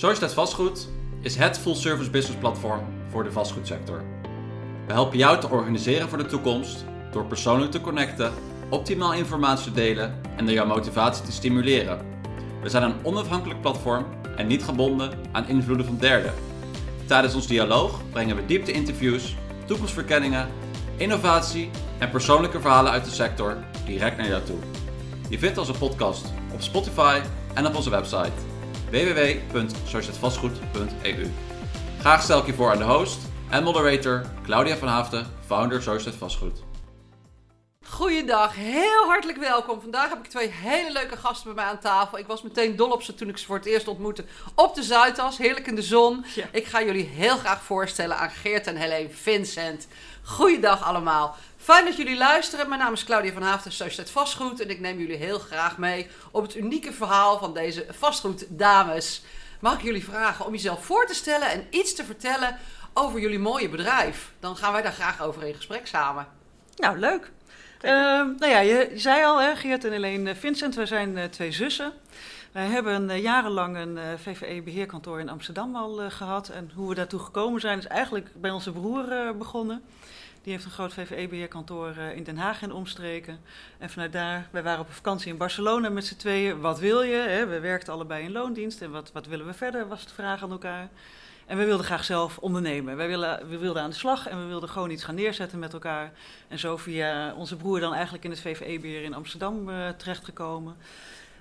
Sociedad Vastgoed is het full-service business platform voor de vastgoedsector. We helpen jou te organiseren voor de toekomst door persoonlijk te connecten, optimaal informatie te delen en door jouw motivatie te stimuleren. We zijn een onafhankelijk platform en niet gebonden aan invloeden van derden. Tijdens ons dialoog brengen we diepte-interviews, toekomstverkenningen, innovatie en persoonlijke verhalen uit de sector direct naar jou toe. Je vindt onze podcast op Spotify en op onze website www.societetvastgoed.eu. Graag stel ik je voor aan de host en moderator Claudia van Haften, founder Societeit Vastgoed. Goeiedag, heel hartelijk welkom. Vandaag heb ik twee hele leuke gasten bij mij aan tafel. Ik was meteen dol op ze toen ik ze voor het eerst ontmoette op de Zuidas, heerlijk in de zon. Ja. Ik ga jullie heel graag voorstellen aan Geert en Helene Vincent. Goeiedag allemaal. Fijn dat jullie luisteren. Mijn naam is Claudia van Haften, Sociëteit Vastgoed. En ik neem jullie heel graag mee op het unieke verhaal van deze vastgoeddames. Mag ik jullie vragen om jezelf voor te stellen en iets te vertellen over jullie mooie bedrijf? Dan gaan wij daar graag over in gesprek samen. Nou, leuk. Ehm, nou ja, je, zei al, hè, Geert en Helene Vincent, wij zijn eh, twee zussen. Wij hebben eh, jarenlang een eh, VVE-beheerkantoor in Amsterdam al eh, gehad. En hoe we daartoe gekomen zijn, is eigenlijk bij onze broer eh, begonnen. Die heeft een groot VVE-beheerkantoor eh, in Den Haag en omstreken. En vanuit daar, wij waren op vakantie in Barcelona met z'n tweeën. Wat wil je? Hè? We werkten allebei in loondienst. En wat, wat willen we verder, was de vraag aan elkaar. En we wilden graag zelf ondernemen. Wij we wilden aan de slag en we wilden gewoon iets gaan neerzetten met elkaar. En zo via onze broer dan eigenlijk in het VVE-beheer in Amsterdam eh, terechtgekomen.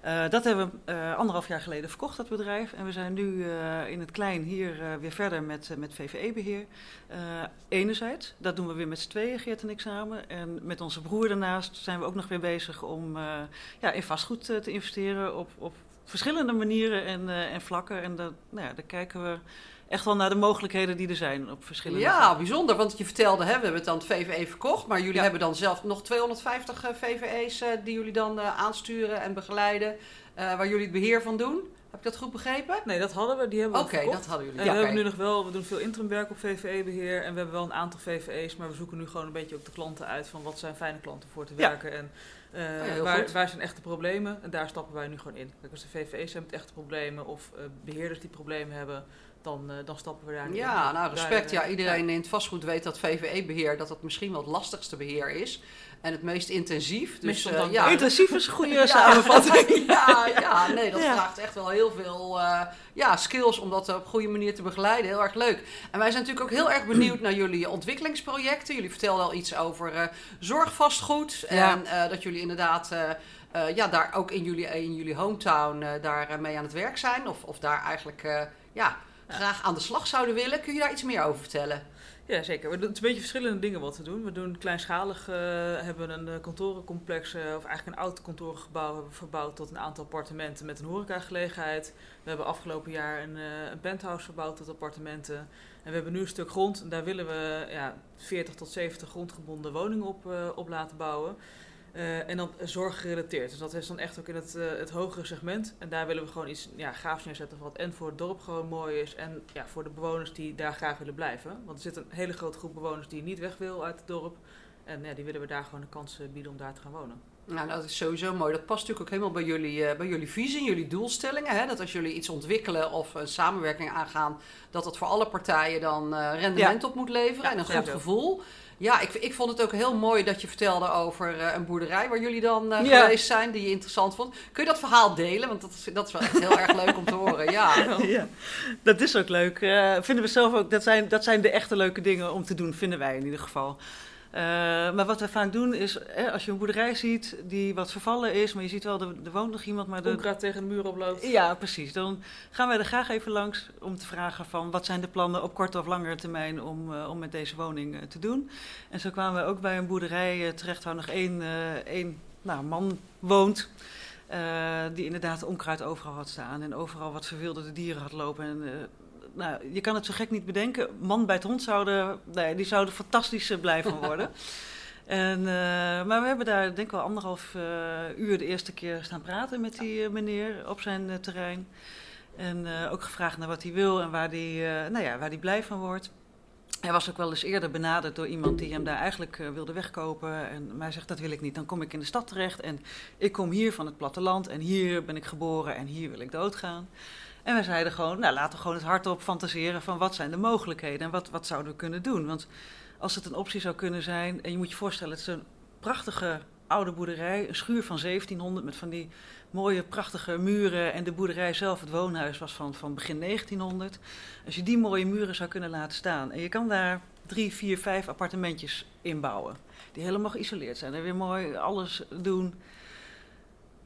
Eh, dat hebben we eh, anderhalf jaar geleden verkocht, dat bedrijf. En we zijn nu eh, in het klein hier weer verder met, met VVE-beheer. Eh, enerzijds, dat doen we weer met z'n tweeën, Geert en ik samen. En met onze broer daarnaast zijn we ook nog weer bezig om ja, in vastgoed te investeren op, op verschillende manieren en, en vlakken. En dat, nou ja, daar kijken we echt wel naar de mogelijkheden die er zijn op verschillende Ja, vlakken. bijzonder. Want je vertelde, hè, we hebben het dan het VVE verkocht. Maar jullie Ja. hebben dan zelf nog 250 eh, VVE's eh, die jullie dan eh, aansturen en begeleiden. waar jullie het beheer van doen. Heb ik dat goed begrepen? Nee, dat hadden we. Die hebben we Oké, dat hadden jullie. En Ja, we hebben nu nog wel, we doen veel interimwerk op VVE-beheer en we hebben wel een aantal VVE's, maar we zoeken nu gewoon een beetje ook de klanten uit van wat zijn fijne klanten voor te Ja. werken en eh, Oh ja, waar, zijn echte problemen en daar stappen wij nu gewoon in. Kijk, als de VVE's hebben met echte problemen of eh, beheerders die problemen hebben, dan, eh, dan stappen we daar nu in. Ja, nou respect. Daar, Ja, iedereen in het vastgoed weet dat VVE-beheer dat het misschien wel het lastigste beheer is. En het meest intensief. Dus ondankbaar. ja, Intensief is een goede Ja, samenvatting. ja, ja, nee, dat Ja. vraagt echt wel heel veel eh, ja, skills om dat op goede manier te begeleiden. Heel erg leuk. En wij zijn natuurlijk ook heel erg benieuwd naar jullie ontwikkelingsprojecten. Jullie vertelden al iets over eh, zorgvastgoed. En dat jullie inderdaad ja, daar ook in jullie, in jullie hometown daar mee aan het werk zijn. Of, of daar eigenlijk ja, graag aan de slag zouden willen. Kun je daar iets meer over vertellen? Ja, zeker. Het is een beetje verschillende dingen wat we doen. We doen kleinschalig, eh, hebben een eh, kantorencomplex, eh, of eigenlijk een oud kantorengebouw, hebben verbouwd tot een aantal appartementen met een horecagelegenheid. We hebben afgelopen jaar een, een penthouse verbouwd tot appartementen. En we hebben nu een stuk grond en daar willen we ja, 40 tot 70 grondgebonden woningen op, op laten bouwen. Eh, en dan zorggerelateerd. Dus dat is dan echt ook in het, eh, het hogere segment. En daar willen we gewoon iets ja, gaafs neerzetten. Wat en voor het dorp gewoon mooi is. En ja, voor de bewoners die daar graag willen blijven. Want er zit een hele grote groep bewoners die niet weg wil uit het dorp. En ja, die willen we daar gewoon een kans bieden om daar te gaan wonen. Nou, dat is sowieso mooi. Dat past natuurlijk ook helemaal bij jullie, eh, bij jullie visie, jullie doelstellingen. Hè? Dat als jullie iets ontwikkelen of een samenwerking aangaan, dat het voor alle partijen dan rendement op moet leveren Ja, en een goed gevoel. Ja, ik, ik vond het ook heel mooi dat je vertelde over eh, een boerderij waar jullie dan eh, Ja. geweest zijn, die je interessant vond. Kun je dat verhaal delen? Want dat is, dat is wel echt heel erg leuk om te horen. Ja. Ja, dat is ook leuk. Eh, vinden we zelf ook, dat zijn, dat zijn de echte leuke dingen om te doen, vinden wij in ieder geval. Eh, maar wat we vaak doen is, hè, als je een boerderij ziet die wat vervallen is, maar je ziet wel, er, er woont nog iemand, maar de, Onkruid tegen de muur oploopt. ja, precies. Dan gaan wij er graag even langs om te vragen van wat zijn de plannen op korte of langere termijn om, eh, om met deze woning eh, te doen. En zo kwamen we ook bij een boerderij terecht waar nog één, één nou, man woont. die inderdaad onkruid overal had staan en overal wat verwilderde dieren had lopen. En, nou, je kan het zo gek niet bedenken. Man bij het hond zouden, nee, die zouden fantastisch blij van worden. En, eh, maar we hebben daar denk ik wel anderhalf eh, uur de eerste keer staan praten met die eh, meneer op zijn terrein. En ook gevraagd naar wat hij wil en waar hij nou ja, waar die blij van wordt. Hij was ook wel eens eerder benaderd door iemand die hem daar eigenlijk wilde wegkopen. En, maar hij zegt, dat wil ik niet. Dan kom ik in de stad terecht en ik kom hier van het platteland en hier ben ik geboren en hier wil ik doodgaan. En we zeiden gewoon, nou laten we gewoon het hardop fantaseren van wat zijn de mogelijkheden en wat, wat zouden we kunnen doen. Want als het een optie zou kunnen zijn, en je moet je voorstellen, het is een prachtige oude boerderij, een schuur van 1700 met van die mooie prachtige muren. En de boerderij zelf, het woonhuis, was van, van begin 1900. Als je die mooie muren zou kunnen laten staan en je kan daar drie, vier, vijf appartementjes inbouwen. Die helemaal geïsoleerd zijn en weer mooi alles doen.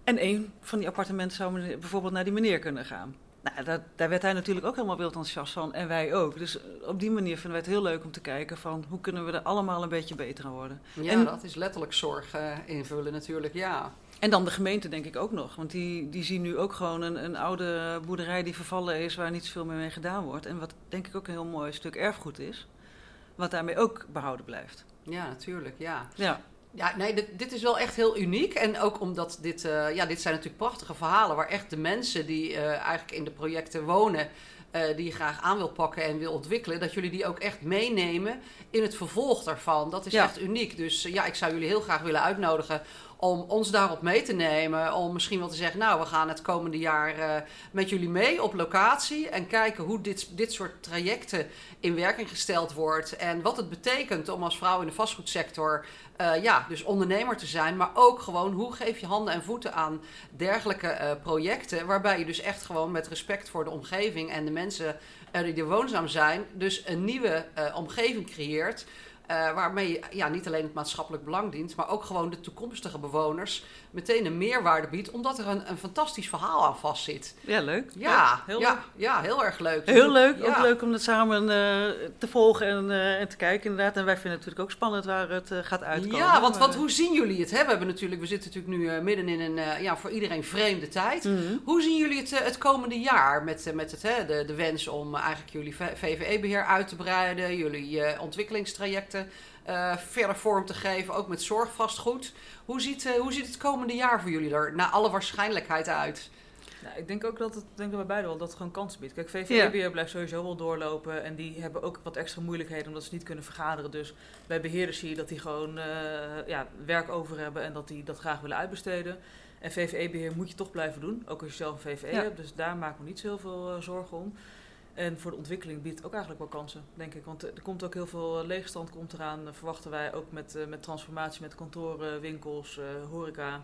En één van die appartementen zou bijvoorbeeld naar die meneer kunnen gaan. Nou, dat, daar werd hij natuurlijk ook helemaal wild enthousiast van en wij ook. Dus eh, op die manier vinden wij het heel leuk om te kijken van hoe kunnen we er allemaal een beetje beter aan worden. Ja, En- dat is letterlijk zorg invullen natuurlijk, ja. En dan de gemeente denk ik ook nog. Want die, die zien nu ook gewoon een, een oude boerderij die vervallen is... waar niet zoveel meer mee gedaan wordt. En wat denk ik ook een heel mooi stuk erfgoed is. Wat daarmee ook behouden blijft. Ja, natuurlijk, ja. Ja, Ja, nee, dit, dit is wel echt heel uniek. En ook omdat dit, eh, ja, dit zijn natuurlijk prachtige verhalen waar echt de mensen die eh, eigenlijk in de projecten wonen, eh, die je graag aan wil pakken en wil ontwikkelen, dat jullie die ook echt meenemen in het vervolg daarvan. Dat is Ja. echt uniek. Dus ja, ik zou jullie heel graag willen uitnodigen om ons daarop mee te nemen. Om misschien wel te zeggen, nou, we gaan het komende jaar eh, met jullie mee op locatie en kijken hoe dit, dit soort trajecten in werking gesteld wordt. En wat het betekent om als vrouw in de vastgoedsector eh, ja, dus ondernemer te zijn, maar ook gewoon hoe geef je handen en voeten aan dergelijke eh, projecten, waarbij je dus echt gewoon met respect voor de omgeving en de mensen die er woonzaam zijn, dus een nieuwe omgeving creëert. Eh, waarmee je ja, niet alleen het maatschappelijk belang dient, maar ook gewoon de toekomstige bewoners meteen een meerwaarde biedt, omdat er een, een fantastisch verhaal aan vastzit. ja leuk. Ja, heel ja, leuk. ja, heel erg leuk. Heel leuk. Ja. Ook leuk om het samen eh, te volgen en, eh, en te kijken inderdaad. En wij vinden het natuurlijk ook spannend waar het gaat uitkomen. Ja, want, want hoe zien jullie het? Hè? We, hebben natuurlijk, we zitten natuurlijk nu midden in een ja, voor iedereen vreemde tijd. Mhm. Hoe zien jullie het, het komende jaar met, met het, hè, de, de wens om eigenlijk jullie VVE-beheer uit te breiden, jullie eh, ontwikkelingstrajecten eh, verder vorm te geven, ook met zorgvastgoed? Hoe ziet, eh, hoe ziet het komende jaar voor jullie er naar alle waarschijnlijkheid uit? Nou, ik denk ook dat het, denk dat wij beide wel, dat het gewoon kansen biedt. Kijk, Ja. VVE-beheer blijft sowieso wel doorlopen. En die hebben ook wat extra moeilijkheden omdat ze niet kunnen vergaderen. Dus bij beheerders zie je dat die gewoon eh, ja, werk over hebben en dat die dat graag willen uitbesteden. En VVE-beheer moet je toch blijven doen, ook als je zelf een VVE Ja. hebt. Dus daar maken we niet zo heel veel eh, zorgen om. En voor de ontwikkeling biedt het ook eigenlijk wel kansen, denk ik. Want er komt ook heel veel eh, leegstand komt eraan, eh, verwachten wij. Ook met, eh, met transformatie, met kantoren, winkels, horeca.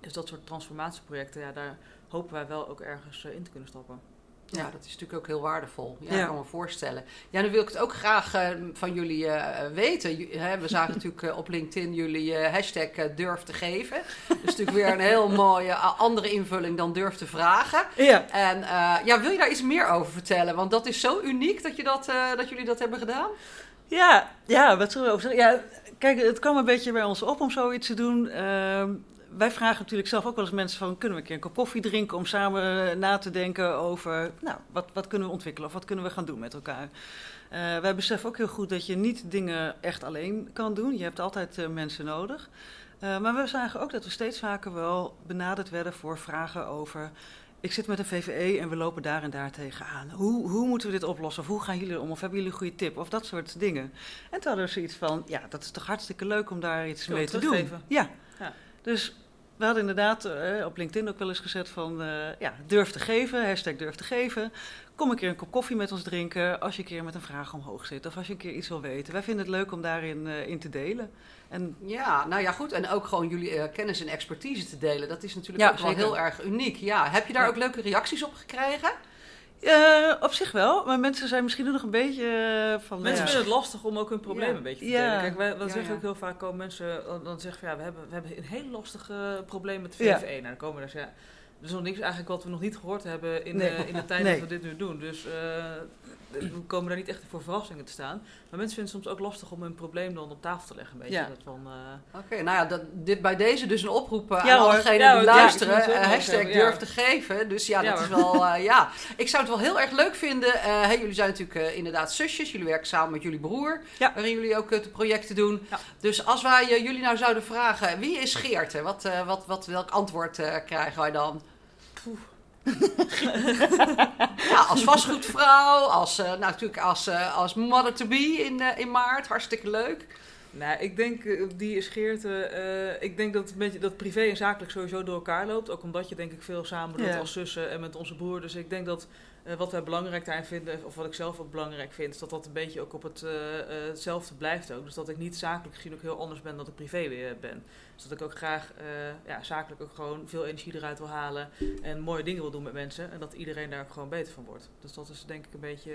Dus dat soort transformatieprojecten, ja, daar hopen wij wel ook ergens in te kunnen stappen. Ja, dat is natuurlijk ook heel waardevol. Ja, Ja. ik kan me voorstellen. Ja, nu wil ik het ook graag eh, van jullie eh, weten. Hè, we zagen natuurlijk eh, op LinkedIn jullie hashtag durf te geven. Dus natuurlijk weer een heel mooie andere invulling dan durf te vragen. Ja. En ja, wil je daar iets meer over vertellen? Want dat is zo uniek dat, je dat, dat jullie dat hebben gedaan. Ja, ja, wat zullen we over zeggen? Ja, kijk, het kwam een beetje bij ons op om zoiets te doen. Wij vragen natuurlijk zelf ook wel eens mensen van... kunnen we een keer een kop koffie drinken om samen eh, na te denken over... nou, wat, wat kunnen we ontwikkelen of wat kunnen we gaan doen met elkaar? Eh, wij beseffen ook heel goed dat je niet dingen echt alleen kan doen. Je hebt altijd eh, mensen nodig. Maar we zagen ook dat we steeds vaker wel benaderd werden voor vragen over... Ik zit met een VVE en we lopen daar en daar tegenaan. Hoe, hoe moeten we dit oplossen? Of hoe gaan jullie om? Of hebben jullie een goede tip? Of dat soort dingen. En toen hadden we zoiets van, ja, dat is toch hartstikke leuk om daar iets mee te doen. Ja. Ja. Dus we hadden inderdaad eh, op LinkedIn ook wel eens gezet van, eh, ja, durf te geven, hashtag durf te geven. Kom een keer een kop koffie met ons drinken als je een keer met een vraag omhoog zit. Of als je een keer iets wil weten. Wij vinden het leuk om daarin eh, in te delen. En Ja, nou ja, goed. En ook gewoon jullie kennis en expertise te delen. Dat is natuurlijk Ja, ook wel heel erg uniek. Ja, heb je daar Ja. ook leuke reacties op gekregen? Eh, op zich wel, maar mensen zijn misschien nog een beetje eh, van... Mensen ja, vinden het lastig om ook hun problemen Ja. een beetje te Ja. delen. Kijk, wij, we Ja, zeggen ja. ook heel vaak, komen mensen, dan- zeggen we, ja, we hebben, we hebben een heel lastig eh, probleem met de Ja. VVE. Nou, dan komen daar, ja, er is nog niks eigenlijk wat we nog niet gehoord hebben in, Nee. in de tijd Nee. dat we dit nu doen. Dus eh, we komen daar niet echt voor verrassingen te staan. Maar mensen vinden het soms ook lastig om hun probleem dan op tafel te leggen. Een beetje Ja. dat van, eh, Oké, nou ja, dat, dit bij deze dus een oproep eh, Ja, aan allegenen Ja, die luisteren. eh, hashtag durf te geven. Dus ja, dat is wel, ja. Ik zou het wel heel erg leuk vinden. hey, jullie zijn natuurlijk inderdaad zusjes. Jullie werken samen met jullie broer. Waarin jullie ook de projecten doen. Dus als wij jullie nou zouden vragen, wie is Geerte? Wat, eh, wat, wat, welk antwoord krijgen wij dan? ja, als vastgoedvrouw, als, nou, natuurlijk als, eh, als mother to be in, eh, in maart. Hartstikke leuk. Nou, ik denk, die is eh, ik denk dat, het met, dat privé en zakelijk sowieso door elkaar loopt. Ook omdat je denk ik veel samen doet Ja. als zussen en met onze broer. Dus ik denk dat eh, wat wij belangrijk daarin vinden, of wat ik zelf ook belangrijk vind, is dat dat een beetje ook op het, eh, eh, hetzelfde blijft ook. Dus dat ik niet zakelijk gezien ook heel anders ben dan ik privé weer ben. Dus dat ik ook graag eh, ja, zakelijk ook gewoon veel energie eruit wil halen en mooie dingen wil doen met mensen. En dat iedereen daar ook gewoon beter van wordt. Dus dat is denk ik een beetje...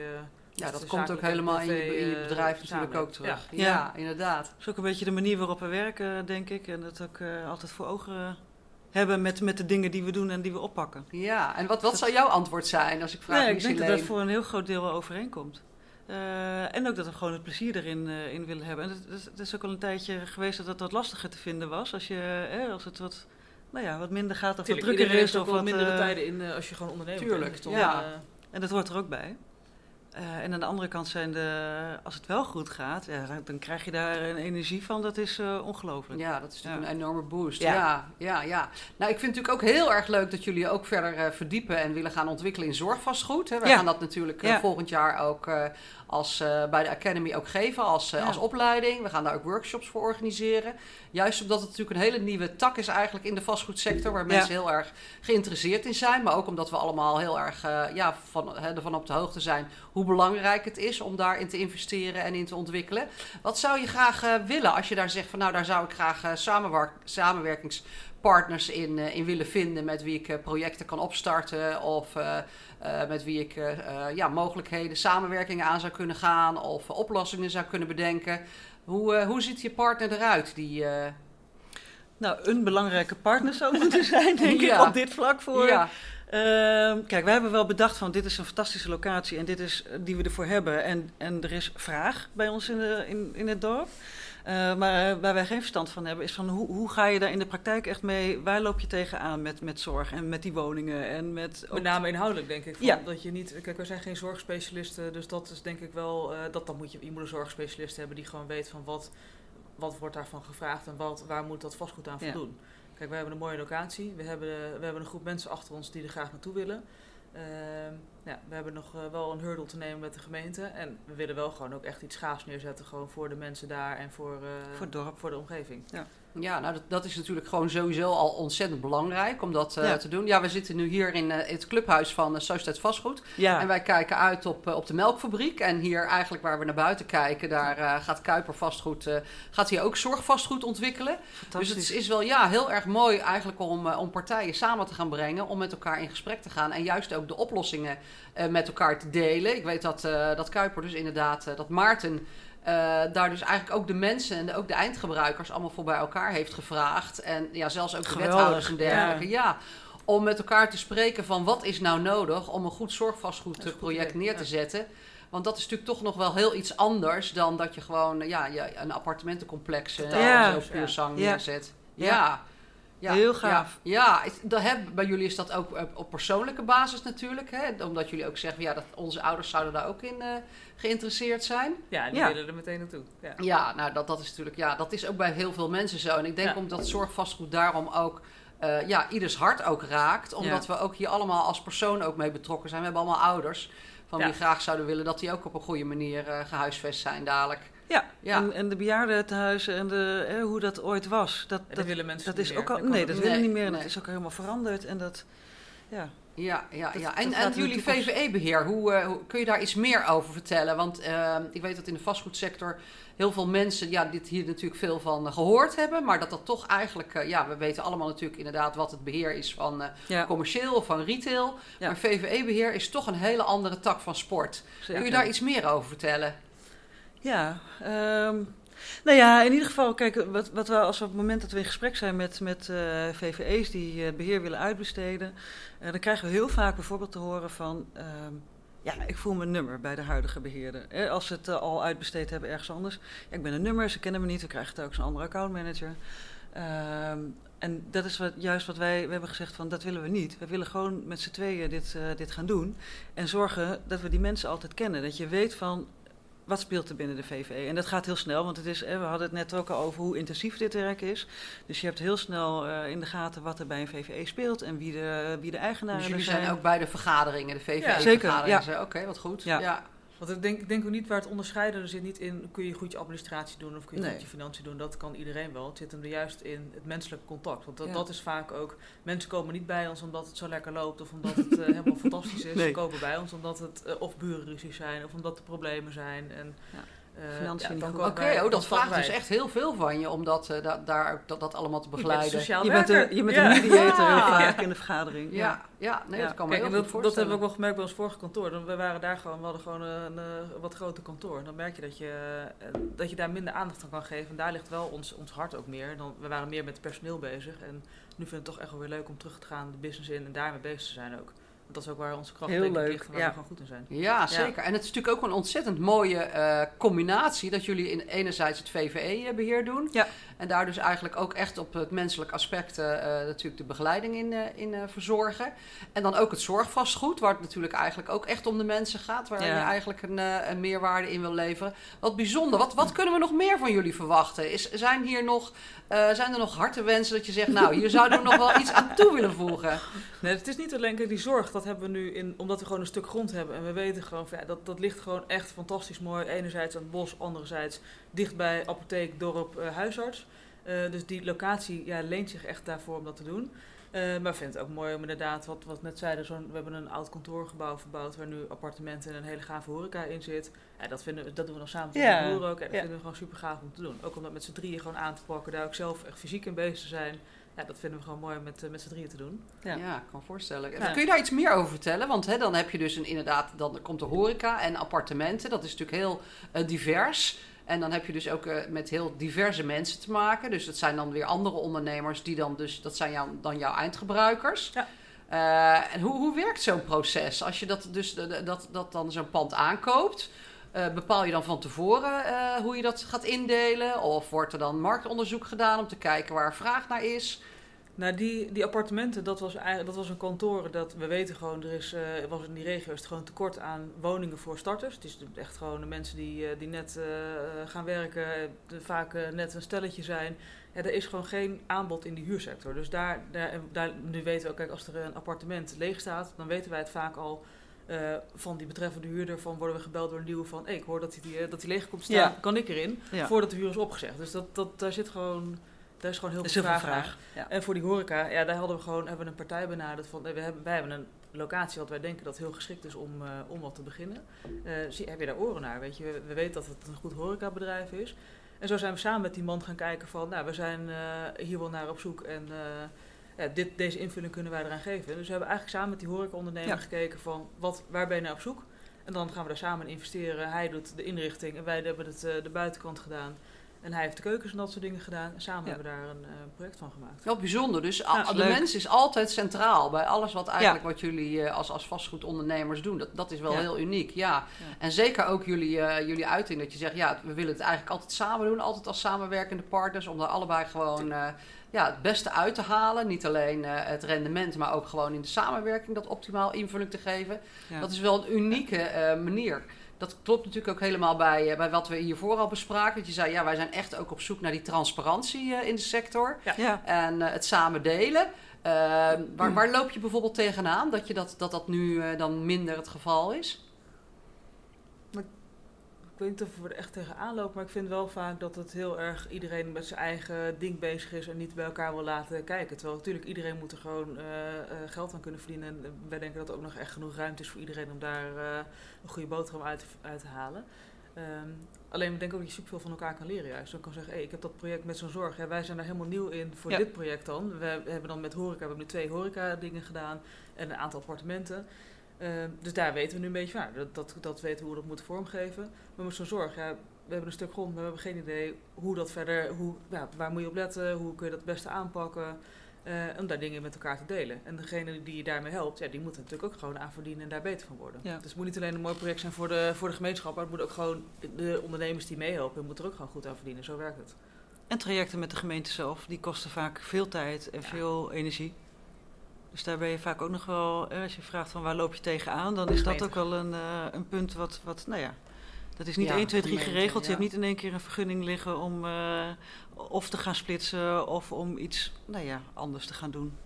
Ja, dat komt ook helemaal in je, in je bedrijf natuurlijk samen. ook terug. Ja. Ja, Ja. inderdaad. Dat is ook een beetje de manier waarop we werken, denk ik. En dat ook eh, altijd voor ogen hebben met, met de dingen die we doen en die we oppakken. Ja, en wat, wat zou jouw antwoord zijn als ik vraag Nee, ik denk dat dat voor een heel groot deel wel overeenkomt. Eh, en ook dat we gewoon het plezier erin eh, in willen hebben. En het, het- het is ook al een tijdje geweest dat het wat lastiger te vinden was. Als, je, eh, als het wat, nou ja, wat minder gaat of wat Tuurlijk, drukker iedereen is. Of wat, mindere tijden in als je gewoon onderneemt. hè. Tuurlijk, dan, ja. En dat hoort er ook bij. Eh, en aan de andere kant zijn de, als het wel goed gaat, ja, dan, dan krijg je daar een energie van. Dat is eh, ongelooflijk. Ja, dat is natuurlijk Ja. een enorme boost. Ja. Ja. ja, ja, Nou, ik vind het natuurlijk ook heel erg leuk dat jullie ook verder eh, verdiepen en willen gaan ontwikkelen in zorgvastgoed. Hè. Ja. gaan dat natuurlijk volgend jaar ook als, bij de Academy ook geven als, als opleiding. We gaan daar ook workshops voor organiseren. Juist omdat het natuurlijk een hele nieuwe tak is eigenlijk in de vastgoedsector, waar mensen heel erg geïnteresseerd in zijn. Maar ook omdat we allemaal heel erg ja, van, hè, ervan op de hoogte zijn hoe belangrijk het is om daarin te investeren en in te ontwikkelen. Wat zou je graag eh, willen als je daar zegt van nou daar zou ik graag eh, samenwerk- samenwerkingspartners in, eh, in willen vinden met wie ik projecten kan opstarten of met wie ik ja, mogelijkheden, samenwerkingen aan zou kunnen gaan of oplossingen zou kunnen bedenken. Hoe, hoe ziet je partner eruit? Die, Nou, een belangrijke partner zou moeten zijn, denk Ja. ik, op dit vlak voor. ja, kijk, wij hebben wel bedacht van dit is een fantastische locatie en dit is eh, die we ervoor hebben. En, en er is vraag bij ons in, de, in, in het dorp. Eh, maar eh, waar wij geen verstand van hebben, is van hoe, hoe ga je daar in de praktijk echt mee? Waar loop je tegenaan met, met zorg en met die woningen en met. Met name inhoudelijk denk ik. Van Ja. Dat je niet, kijk, we zijn geen zorgspecialisten, dus dat is denk ik wel, dat, dan moet je, je moet een zorgspecialist hebben die gewoon weet van wat, wat wordt daarvan gevraagd en wat, waar moet dat vastgoed aan Ja. Kijk, wij hebben een mooie locatie, we hebben, we hebben een groep mensen achter ons die er graag naartoe willen. Ja, we hebben nog eh, wel een hurdle te nemen met de gemeente en we willen wel gewoon ook echt iets gaafs neerzetten, gewoon voor de mensen daar en voor, eh, Voor het dorp. voor de omgeving. Ja, nou dat, dat is natuurlijk gewoon sowieso al ontzettend belangrijk om dat eh, Ja. te doen. Ja, we zitten nu hier in het clubhuis van Sociëteit Vastgoed. ja, En wij kijken uit op, op de melkfabriek. En hier eigenlijk waar we naar buiten kijken, daar gaat Kuiper Vastgoed, gaat hier ook zorgvastgoed ontwikkelen. Dus het is wel ja, heel erg mooi eigenlijk om, om partijen samen te gaan brengen, om met elkaar in gesprek te gaan. En juist ook de oplossingen eh, met elkaar te delen. Ik weet dat, eh, dat Kuiper dus inderdaad, eh, dat Maarten daar dus eigenlijk ook de mensen en de- ook de eindgebruikers allemaal voor bij elkaar heeft gevraagd. En ja, zelfs ook de wethouders en dergelijke. Ja. Om met elkaar te spreken van wat is nou nodig om een goed zorgvastgoedproject neer te zetten. Want dat is natuurlijk toch nog wel heel iets anders dan dat je gewoon ja, een appartementencomplex Ja. zo puur Ja. zang Ja. neerzet. Ja. Ja. Ja. Heel gaaf. Ja, dat heb, bij jullie is dat ook op, op persoonlijke basis natuurlijk. Hè? Omdat jullie ook zeggen, ja, dat onze ouders zouden daar ook in eh, geïnteresseerd zijn. Ja, en die Ja. willen er meteen naartoe. Ja. Ja, nou dat, dat is natuurlijk, ja, dat is ook bij heel veel mensen zo. En ik denk Ja. omdat zorgvastgoed daarom ook, eh, ja, ieders hart ook raakt. Omdat we ook hier allemaal als persoon ook mee betrokken zijn. We hebben allemaal ouders van Ja. wie graag zouden willen dat die ook op een goede manier eh, gehuisvest zijn dadelijk. Ja, Ja. En, en de bejaardentehuizen en de, hè, hoe dat ooit was. Dat, dat dat, willen mensen dat niet is meer. ook al. Nee, dat willen niet meer. nee. Dat is ook helemaal veranderd. En dat. Ja. Ja, ja, Dat- ja. dat En, jullie VVE-beheer, hoe, eh, hoe- kun je daar iets meer over vertellen? Want eh, ik weet dat in de vastgoedsector heel veel mensen ja, dit hier natuurlijk veel van eh, gehoord hebben. Maar dat dat toch eigenlijk, eh, ja, we weten allemaal natuurlijk inderdaad wat het beheer is van ja commercieel of van retail. Ja. Maar VVE-beheer is toch een hele andere tak van sport. zeker. Kun je daar iets meer over vertellen? Ja, ehm, nou ja, in ieder geval, kijk, wat, wat we als we op het moment dat we in gesprek zijn met, met eh, VVE's die eh, het beheer willen uitbesteden, eh, dan krijgen we heel vaak bijvoorbeeld te horen van, ehm, ja, ik voel mijn nummer bij de huidige beheerder. Eh, als ze het eh, al uitbesteed hebben ergens anders. Ja, ik ben een nummer, ze kennen me niet, we krijgen ook zo'n andere accountmanager. Ehm, en dat is wat, juist wat wij we hebben gezegd van, dat willen we niet. We willen gewoon met z'n tweeën dit, eh, dit gaan doen. En zorgen dat we die mensen altijd kennen. Dat je weet van, wat speelt er binnen de VVE? En dat gaat heel snel, want het is, we hadden het net ook al over hoe intensief dit werk is. Dus je hebt heel snel eh, in de gaten wat er bij een VVE speelt en wie de, wie de eigenaren Dus jullie zijn. zijn ook bij de vergaderingen, de zeker, VVE-vergaderingen. ja. Zo, Oké, wat goed. Ja. Ja. Want ik denk, ik denk ook niet waar het onderscheiden zit niet in kun je goed je administratie doen of kun je Nee. goed je financiën doen. Dat kan iedereen wel. Het zit hem er juist in het menselijke contact. Want dat, Ja. dat is vaak ook. Mensen komen niet bij ons omdat het zo lekker loopt of omdat het eh, helemaal fantastisch is. Nee. Ze komen bij ons omdat het eh, of burenruzies zijn of omdat er problemen zijn. En, Ja. Eh, Financiën Oké, oh, dat vraagt dus echt heel veel van je om dat, eh, da- daar, dat, dat allemaal te Je bent begeleiden. Je bent, werker. een, je bent Ja. een mediator heel Ja. vaak in de vergadering. Ja, ja, nee, Ja. dat kan me Kijk, heel dat, dat hebben we ook wel gemerkt bij ons vorige kantoor. Dan- We waren daar gewoon, we hadden gewoon een, eh, wat groter kantoor. Dan merk je dat je, dat je daar minder aandacht aan kan geven. En daar ligt wel ons, ons hart ook meer. Dan, we waren meer met het personeel bezig. En nu vind ik het toch echt wel weer leuk om terug te gaan de business in en daarmee bezig te zijn ook. Dat is ook waar onze kracht Heel denk ik leuk, ligt en waar ja. we gewoon goed in zijn. Ja, zeker. En het is natuurlijk ook een ontzettend mooie eh, combinatie dat jullie in enerzijds het VVE-beheer doen. Ja. En daar dus eigenlijk ook echt op het menselijk aspect eh, eh, natuurlijk de begeleiding in, eh, in eh, verzorgen. En dan ook het zorgvastgoed, waar het natuurlijk eigenlijk ook echt om de mensen gaat. Waar Ja. je eigenlijk een, eh, een meerwaarde in wil leveren. Wat bijzonder. Wat, wat kunnen we nog meer van jullie verwachten? Is, zijn, hier nog, eh, zijn er nog hartewensen dat je zegt, nou, hier zouden we nog wel iets aan toe willen voegen? Nee, het is niet alleen die zorg, dat hebben we nu in, omdat we gewoon een stuk grond hebben. En we weten gewoon, van, ja, dat, dat ligt gewoon echt fantastisch mooi. Enerzijds aan het bos, anderzijds dicht bij apotheek, dorp, eh, huisarts. Eh, dus die locatie ja, leent zich echt daarvoor om dat te doen. Eh, maar ik vind het ook mooi om inderdaad, wat, wat net zeiden, zo'n, we hebben een oud kantoorgebouw verbouwd waar nu appartementen en een hele gave horeca in zit. Ja, dat, vinden we, dat doen we dan samen met Ja, de broer ook. En dat ja. vinden we gewoon super gaaf om te doen. Ook om dat met z'n drieën gewoon aan te pakken, daar ook zelf echt fysiek in bezig te zijn. Ja, dat vinden we gewoon mooi om met, eh, met z'n drieën te doen. Ja. Ja, ik kan me voorstellen. Ja. Kun je daar iets meer over vertellen? Want hè, dan heb je dus een, inderdaad, dan komt de horeca en appartementen. Dat is natuurlijk heel eh, divers. En dan heb je dus ook eh, met heel diverse mensen te maken. Dus dat zijn dan weer andere ondernemers die dan dus, dat zijn jou, dan jouw eindgebruikers. Ja. Eh, en hoe, hoe werkt zo'n proces? Als je dat, dus, dat, dat dan zo'n pand aankoopt, eh, bepaal je dan van tevoren eh, hoe je dat gaat indelen? Of wordt er dan marktonderzoek gedaan om te kijken waar vraag naar is? Nou, die, die appartementen, dat was, eigenlijk, dat was een kantoor. Dat, we weten gewoon, er is, eh, was in die regio is het gewoon tekort aan woningen voor starters. Het is echt gewoon de mensen die, die net gaan werken, vaak net een stelletje zijn. Ja, er is gewoon geen aanbod in die huursector. Dus daar, daar, daar, nu weten we ook, kijk, als er een appartement leeg staat, dan weten wij het vaak al eh, van die betreffende huurder. Van worden we gebeld door een nieuwe van, hey, ik hoor dat die, eh, dat die leeg komt staan, Ja. kan ik erin? Ja. Voordat de huur is opgezegd. Dus dat, dat, daar zit gewoon, daar is gewoon heel is veel vraag naar. vraag. Ja. En voor die horeca, ja, daar hadden we gewoon hebben we een partij benaderd van, we hebben, wij hebben een locatie wat wij denken dat heel geschikt is om, eh, om wat te beginnen. Eh, zie, heb je daar oren naar? Weet je? We, we weten dat het een goed horecabedrijf is. En zo zijn we samen met die man gaan kijken van, nou, we zijn hier wel naar op zoek en ja, dit, deze invulling kunnen wij eraan geven. Dus we hebben eigenlijk samen met die horecaondernemer Ja. gekeken van, wat, waar ben je naar op zoek? En dan gaan we daar samen in investeren. Hij doet de inrichting en wij hebben het, eh, de buitenkant gedaan. En hij heeft de keukens en dat soort dingen gedaan. En samen Ja. hebben we daar een eh, project van gemaakt. Wel bijzonder. Dus Ja, de leuk. mens is altijd centraal bij alles wat eigenlijk wat jullie eh, als, als vastgoedondernemers doen. Dat, dat is wel Ja. heel uniek, ja. Ja. En zeker ook jullie, eh, jullie uiting dat je zegt, ja, we willen het eigenlijk altijd samen doen. Altijd als samenwerkende partners. Om daar allebei gewoon eh, ja, het beste uit te halen. Niet alleen eh, het rendement, maar ook gewoon in de samenwerking dat optimaal invulling te geven. Ja. Dat is wel een unieke eh, manier. Dat klopt natuurlijk ook helemaal bij, eh, bij wat we hiervoor al bespraken. Dat je zei, ja, wij zijn echt ook op zoek naar die transparantie eh, in de sector. Ja. En eh, het samen delen. Waar, waar loop je bijvoorbeeld tegenaan dat je dat, dat, dat nu eh, dan minder het geval is? Ik weet niet of we er echt tegenaan lopen, maar ik vind wel vaak dat het heel erg iedereen met zijn eigen ding bezig is en niet bij elkaar wil laten kijken. Terwijl natuurlijk iedereen moet er gewoon eh, eh, geld aan kunnen verdienen. En wij denken dat er ook nog echt genoeg ruimte is voor iedereen om daar eh, een goede boterham uit, uit te halen. Ehm, alleen we denken ook dat je superveel van elkaar kan leren juist. Dan kan zeggen, hey, ik heb dat project met zo'n zorg. Ja, wij zijn daar helemaal nieuw in voor Ja. dit project dan. We hebben dan met horeca, we hebben nu twee horeca dingen gedaan en een aantal appartementen. Ehm, dus daar weten we nu een beetje van. nou, dat, dat, dat weten we hoe we dat moeten vormgeven. Maar met zo'n zorg, ja, we hebben een stuk grond, maar we hebben geen idee hoe dat verder, hoe, ja, waar moet je op letten, hoe kun je dat het beste aanpakken. eh, om daar dingen met elkaar te delen. En degene die je daarmee helpt, ja, die moet er natuurlijk ook gewoon aan verdienen en daar beter van worden. Ja. Dus het moet niet alleen een mooi project zijn voor de, voor de gemeenschap, maar het moet ook gewoon de ondernemers die meehelpen, moeten er ook gewoon goed aan verdienen. Zo werkt het. En trajecten met de gemeente zelf, die kosten vaak veel tijd en Ja. veel energie. Dus daar ben je vaak ook nog wel, eh, als je vraagt van waar loop je tegenaan, dan is dat ook wel een, eh, een punt wat, wat, nou ja, dat is niet Ja, 1, 2, 3 gemeente, geregeld. Je hebt niet in één keer een vergunning liggen om eh, of te gaan splitsen of om iets, nou ja, anders te gaan doen.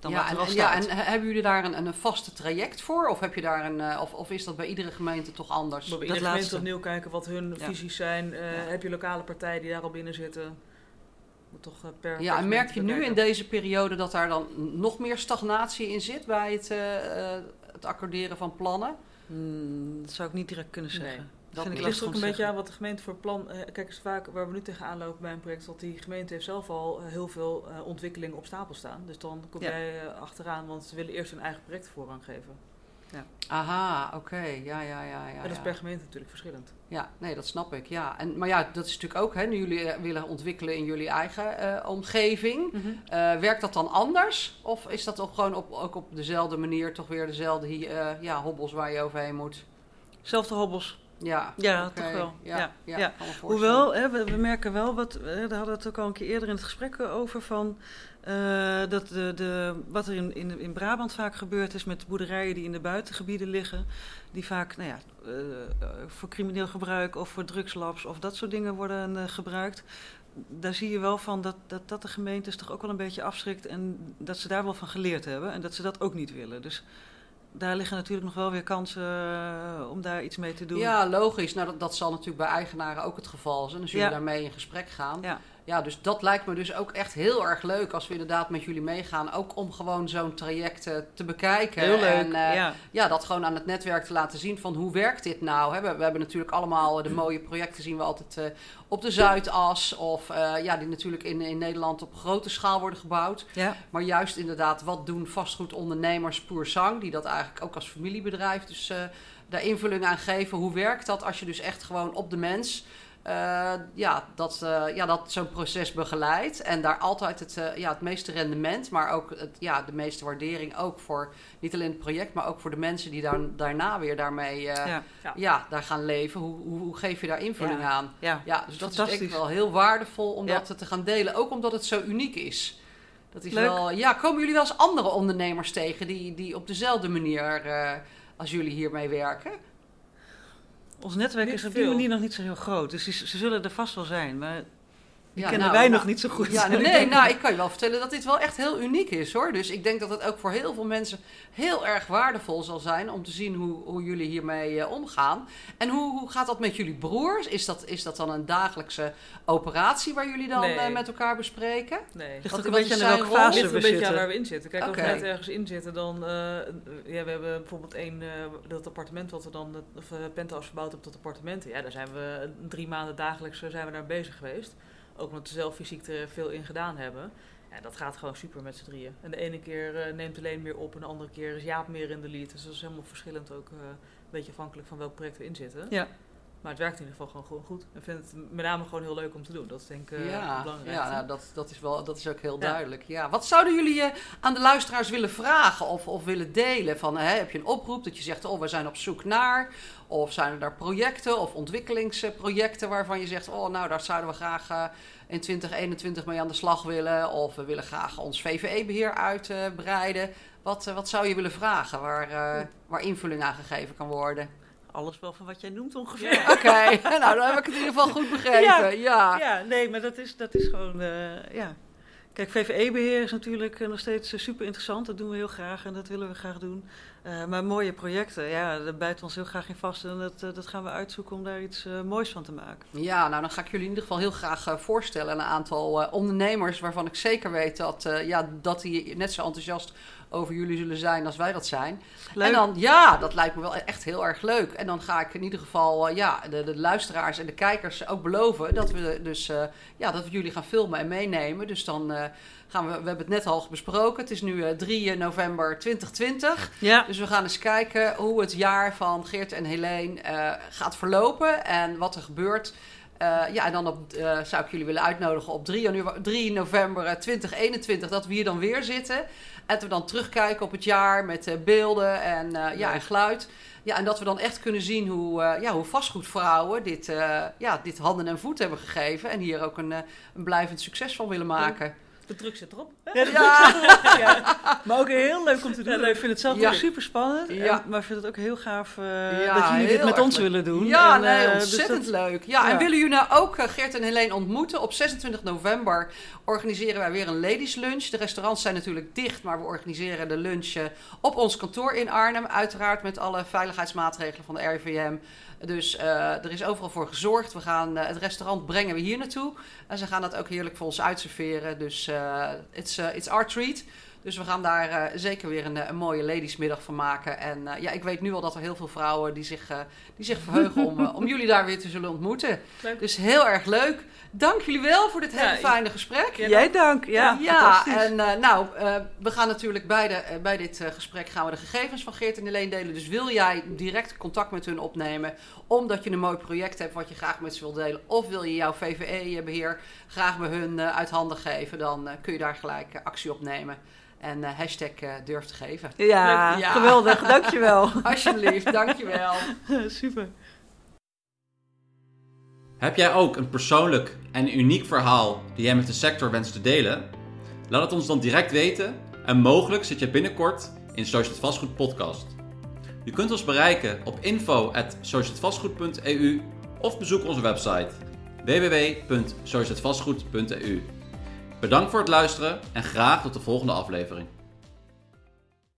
dan ja, en, ja, en he- hebben jullie daar een, een vaste traject voor? Of, heb je daar een, eh, of, of is dat bij iedere gemeente toch anders? Hebben Dat iedere gemeente laatste. opnieuw kijken wat hun Ja. visies zijn. Eh, Ja. Heb je lokale partijen die daar al binnen zitten? Moet toch eh, per Ja, en merk je nu in deze periode dat daar dan nog meer stagnatie in zit bij het, eh, eh, het accorderen van plannen? Hmm, dat zou ik niet direct kunnen Nee. zeggen. Dat vind ik Het ligt ook een beetje aan wat de gemeente voor plan... eh, kijk, eens vaak waar we nu tegenaan lopen bij een project... dat die gemeente heeft zelf al heel veel eh, ontwikkelingen op stapel staan. Dus dan kom Ja. jij achteraan, want ze willen eerst hun eigen project voorrang geven. Aha, oké. Ja, ja, ja. ja, en dat is ja. per gemeente natuurlijk verschillend. Ja, nee, dat snap ik. Ja. En, maar ja, dat is natuurlijk ook, hè, nu jullie eh, willen ontwikkelen in jullie eigen eh, omgeving. Eh, werkt dat dan anders? Of is dat toch gewoon op, ook op dezelfde manier toch weer dezelfde ja, hobbels waar je overheen moet? Zelfde hobbels. Ja, Ja, toch wel. Ja, Ja. Hoewel, hè, we, we merken wel wat, eh, daar hadden we het ook al een keer eerder in het gesprek over, van, eh, dat de, de, wat er in, in, in Brabant vaak gebeurt is met boerderijen die in de buitengebieden liggen, die vaak nou ja, eh, voor crimineel gebruik of voor drugslabs of dat soort dingen worden eh, gebruikt. Daar zie je wel van dat, dat dat de gemeentes toch ook wel een beetje afschrikt en dat ze daar wel van geleerd hebben en dat ze dat ook niet willen. Dus daar liggen natuurlijk nog wel weer kansen eh, om daar iets mee te doen. Ja, logisch. Nou, dat, dat zal natuurlijk bij eigenaren ook het geval zijn. Als jullie Ja. daarmee in gesprek gaan. Ja. Ja, dus dat lijkt me dus ook echt heel erg leuk als we inderdaad met jullie meegaan. Ook om gewoon zo'n traject eh, te bekijken. Heel leuk. En eh, ja. ja, dat gewoon aan het netwerk te laten zien van hoe werkt dit nou. Hè? We, we hebben natuurlijk allemaal de mooie projecten zien we altijd eh, op de Zuidas. Of ja, die natuurlijk in, in Nederland op grote schaal worden gebouwd. Ja. Maar juist inderdaad, wat doen vastgoedondernemers puur zang, die dat eigenlijk ook als familiebedrijf dus daar invulling aan geven. Hoe werkt dat als je dus echt gewoon op de mens eh, ja, dat, eh, ja, dat zo'n proces begeleidt en daar altijd het, eh, ja, het meeste rendement, maar ook het, ja, de meeste waardering ook voor niet alleen het project, maar ook voor de mensen die daar, daarna weer daarmee eh, ja. Ja. daar gaan leven. Hoe, hoe, hoe geef je daar invulling Ja. aan? Ja. Ja, dus dat is ik wel heel waardevol om Ja. dat te gaan delen. Ook omdat het zo uniek is. Dat is Leuk. wel, ja, komen jullie wel eens andere ondernemers tegen die, die op dezelfde manier eh, als jullie hiermee werken? Ons netwerk is op die manier nog niet zo heel groot. Dus die, ze zullen er vast wel zijn. Maar die Ja, kennen nou, wij nou, nog niet zo goed. Ja, nee, nou, ik kan je wel vertellen dat dit wel echt heel uniek is hoor. Dus ik denk dat het ook voor heel veel mensen heel erg waardevol zal zijn om te zien hoe, hoe jullie hiermee eh, omgaan. En hoe, hoe gaat dat met jullie broers? Is dat, is dat dan een dagelijkse operatie waar jullie dan Nee. eh, met elkaar bespreken? Nee. Ligt ook een beetje aan welke fase ligt we een beetje aan waar we in zitten. Kijk, als we net ergens in zitten, dan... eh, ja, we hebben bijvoorbeeld één, eh, dat appartement wat we dan, of penthouse verbouwd hebben tot appartementen. Ja, daar zijn we drie maanden dagelijks zijn we daar bezig geweest. Ook omdat we zelf fysiek er veel in gedaan hebben. Ja, dat gaat gewoon super met z'n drieën. En de ene keer eh, neemt alleen meer op en de andere keer is Jaap meer in de lead. Dus dat is helemaal verschillend ook, eh, een beetje afhankelijk van welk project we in zitten. Ja. Maar het werkt in ieder geval gewoon, gewoon goed. Ik vind het met name gewoon heel leuk om te doen. Dat is denk ik eh, het ja, nou, dat, dat, is wel, dat is ook heel Ja. duidelijk. Ja. Wat zouden jullie eh, aan de luisteraars willen vragen of, of willen delen? Van, hè, heb je een oproep dat je zegt, oh, we zijn op zoek naar? Of zijn er daar projecten of ontwikkelingsprojecten waarvan je zegt, oh, nou, daar zouden we graag eh, in 2021 mee aan de slag willen? Of we willen graag ons VVE-beheer uitbreiden. wat, wat zou je willen vragen waar, waar invulling aan gegeven kan worden? Alles wel van wat jij noemt ongeveer. Ja. Oké, nou, dan heb ik het in ieder geval goed begrepen. Ja. ja. Ja, nee, maar dat is, dat is gewoon, eh, ja. Kijk, VVE-beheer is natuurlijk eh, nog steeds eh, super interessant. Dat doen we heel graag en dat willen we graag doen. Maar mooie projecten, ja, daar bijten we ons heel graag in vast. En dat, dat gaan we uitzoeken om daar iets moois van te maken. Ja, nou dan ga ik jullie in ieder geval heel graag voorstellen een aantal ondernemers waarvan ik zeker weet dat, ja, dat die net zo enthousiast over jullie zullen zijn als wij dat zijn. Leuk. En dan, ja, dat lijkt me wel echt heel erg leuk. En dan ga ik in ieder geval, eh, ja, de, de luisteraars en de kijkers ook beloven dat we dus, eh, ja, dat we jullie gaan filmen en meenemen. Dus dan eh, gaan we, we hebben het net al besproken. Het is nu eh, 3 november 2020. ja, Dus we gaan eens kijken hoe het jaar van Geert en Helene gaat verlopen en wat er gebeurt. Ja, en dan op, zou ik jullie willen uitnodigen op 3, janu- 3 november eh, 2021 dat we hier dan weer zitten. En dat we dan terugkijken op het jaar met eh, beelden en, eh, ja, en geluid. Ja, en dat we dan echt kunnen zien hoe, eh, ja, hoe vastgoedvrouwen dit, ja, dit handen en voeten hebben gegeven. En hier ook een, een blijvend succes van willen maken. De druk zit erop. Ja, Ja. ja. Maar ook heel leuk om te doen. Ik vind het zelf ook super spannend. Ja. maar ik vind het ook heel gaaf eh, dat jullie dit met ons leuk. willen doen. Ja, En, nee, eh, dus ontzettend dat- leuk. Ja, en willen jullie nou ook eh, Geert en Helene ontmoeten? Op 26 november organiseren wij weer een ladies lunch. De restaurants zijn natuurlijk dicht, maar we organiseren de lunch op ons kantoor in Arnhem. Uiteraard met alle veiligheidsmaatregelen van de RIVM. Dus eh, er is overal voor gezorgd. We gaan eh, het restaurant brengen we hier naartoe. En ze gaan dat ook heerlijk voor ons uitserveren. Dus eh it's, it's our treat. Dus we gaan daar eh, zeker weer een, eh, een mooie ladiesmiddag van maken. En eh, ja, ik weet nu al dat er heel veel vrouwen die zich, eh, die zich verheugen om, om jullie daar weer te zullen ontmoeten. Leuk. Dus heel erg leuk. Dank jullie wel voor dit hele Ja, fijne gesprek. Ja, Jij dank. Ja, fantastisch. en eh, nou, eh, we gaan natuurlijk bij, de, bij dit eh, gesprek gaan we de gegevens van Geert en Helene delen. Dus wil jij direct contact met hun opnemen, omdat je een mooi project hebt wat je graag met ze wil delen, of wil je jouw VVE-beheer graag bij hun eh, uit handen geven, dan eh, kun je daar gelijk actie op nemen. En eh, hashtag eh, durf te geven. Ja, Leuk. Ja. geweldig. Dankjewel. Alsjeblieft, dankjewel. super. Heb jij ook een persoonlijk en uniek verhaal die jij met de sector wenst te delen? Laat het ons dan direct weten en mogelijk zit je binnenkort in Social Vastgoed podcast. Je kunt ons bereiken op info@socialhetvastgoed.eu of bezoek onze website www.socialhetvastgoed.eu. Bedankt voor het luisteren en graag tot de volgende aflevering.